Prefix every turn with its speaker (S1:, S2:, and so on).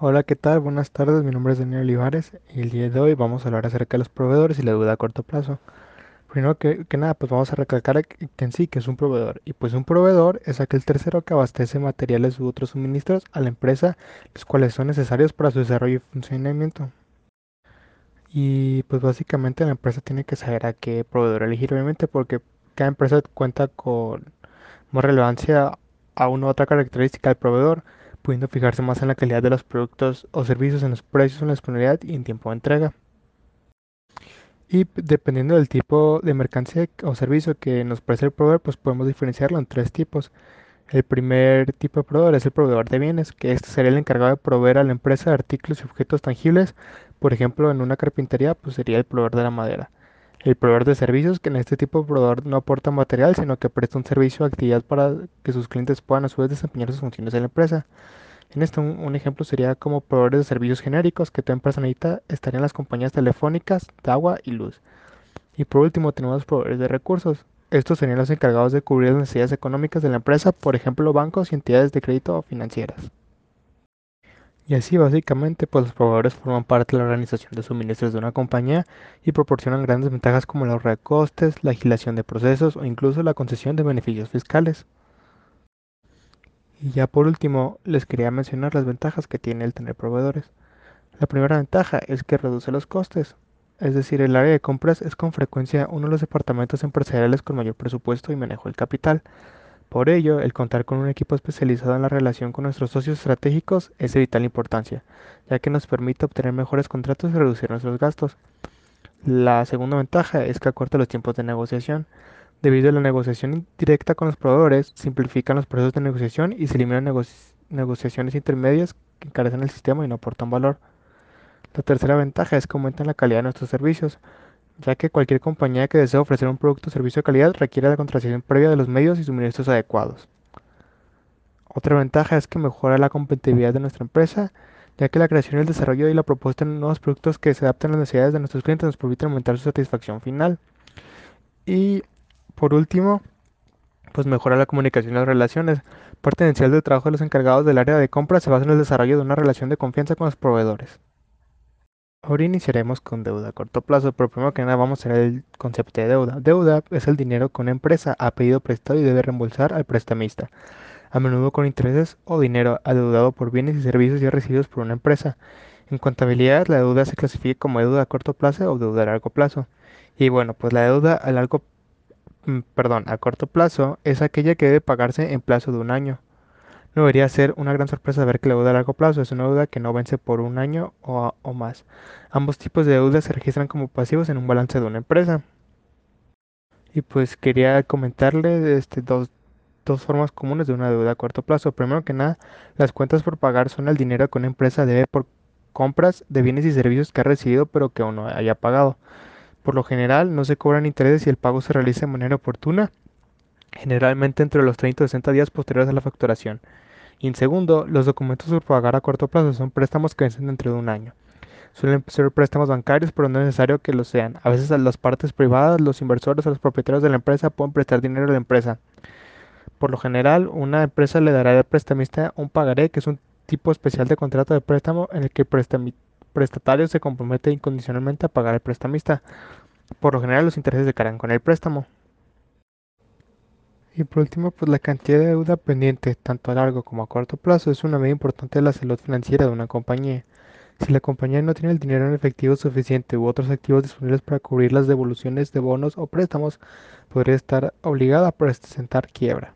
S1: Hola, ¿qué tal? Buenas tardes, mi nombre es Daniel Olivares y el día de hoy vamos a hablar acerca de los proveedores y la deuda a corto plazo. Primero que, que nada, pues vamos a recalcar que en sí que es un proveedor. Y pues un proveedor es aquel tercero que abastece materiales u otros suministros a la empresa, los cuales son necesarios para su desarrollo y funcionamiento. Y pues básicamente la empresa tiene que saber a qué proveedor elegir, obviamente, porque cada empresa cuenta con más relevancia a una u otra característica del proveedor, pudiendo fijarse más en la calidad de los productos o servicios, en los precios, en la disponibilidad y en tiempo de entrega. Y dependiendo del tipo de mercancía o servicio que nos presta el proveedor, pues podemos diferenciarlo en tres tipos. El primer tipo de proveedor es el proveedor de bienes, que este sería el encargado de proveer a la empresa artículos y objetos tangibles. Por ejemplo, en una carpintería, pues sería el proveedor de la madera. El proveedor de servicios, que en este tipo de proveedor no aporta material, sino que presta un servicio o actividad para que sus clientes puedan a su vez desempeñar sus funciones en la empresa. En esto, un, un ejemplo sería como proveedores de servicios genéricos que tu empresa necesita estarían las compañías telefónicas, de agua y luz. Y por último, tenemos los proveedores de recursos. Estos serían los encargados de cubrir las necesidades económicas de la empresa, por ejemplo, bancos y entidades de crédito financieras. Y así básicamente, pues los proveedores forman parte de la organización de suministros de una compañía y proporcionan grandes ventajas como el ahorro de costes, la agilización de procesos o incluso la concesión de beneficios fiscales. Y ya por último, les quería mencionar las ventajas que tiene el tener proveedores. La primera ventaja es que reduce los costes. Es decir, el área de compras es con frecuencia uno de los departamentos empresariales con mayor presupuesto y manejo del capital. Por ello, el contar con un equipo especializado en la relación con nuestros socios estratégicos es de vital importancia, ya que nos permite obtener mejores contratos y reducir nuestros gastos. La segunda ventaja es que acorta los tiempos de negociación. Debido a la negociación directa con los proveedores, simplifican los procesos de negociación y se eliminan negoci- negociaciones intermedias que encarecen el sistema y no aportan valor. La tercera ventaja es que aumentan la calidad de nuestros servicios, ya que cualquier compañía que desee ofrecer un producto o servicio de calidad requiere la contratación previa de los medios y suministros adecuados. Otra ventaja es que mejora la competitividad de nuestra empresa, ya que la creación, el desarrollo y la propuesta de nuevos productos que se adapten a las necesidades de nuestros clientes nos permite aumentar su satisfacción final. Y por último, pues mejora la comunicación y las relaciones. Parte esencial del trabajo de los encargados del área de compras se basa en el desarrollo de una relación de confianza con los proveedores. Ahora iniciaremos con deuda a corto plazo, pero primero que nada vamos a ver el concepto de deuda. Deuda es el dinero que una empresa ha pedido prestado y debe reembolsar al prestamista, a menudo con intereses o dinero adeudado por bienes y servicios ya recibidos por una empresa. En contabilidad, la deuda se clasifica como deuda a corto plazo o deuda a largo plazo. Y bueno, pues la deuda a largo, mm, perdón, a corto plazo es aquella que debe pagarse en plazo de un año. No debería ser una gran sorpresa ver que la deuda a largo plazo es una deuda que no vence por un año o, o más. Ambos tipos de deuda se registran como pasivos en un balance de una empresa. Y pues quería comentarle este, dos, dos formas comunes de una deuda a corto plazo. Primero que nada, las cuentas por pagar son el dinero que una empresa debe por compras de bienes y servicios que ha recibido pero que aún no haya pagado. Por lo general, no se cobran intereses si el pago se realiza de manera oportuna, generalmente entre los 30 y 60 días posteriores a la facturación. Y en segundo, los documentos por pagar a corto plazo son préstamos que vencen dentro de un año. Suelen ser préstamos bancarios, pero no es necesario que lo sean. A veces a las partes privadas, los inversores o los propietarios de la empresa pueden prestar dinero a la empresa. Por lo general, una empresa le dará al prestamista un pagaré, que es un tipo especial de contrato de préstamo en el que el prestatario se compromete incondicionalmente a pagar al prestamista. Por lo general, los intereses se cargan con el préstamo. Y por último, pues la cantidad de deuda pendiente, tanto a largo como a corto plazo, es una medida importante de la salud financiera de una compañía. Si la compañía no tiene el dinero en efectivo suficiente u otros activos disponibles para cubrir las devoluciones de bonos o préstamos, podría estar obligada a presentar quiebra.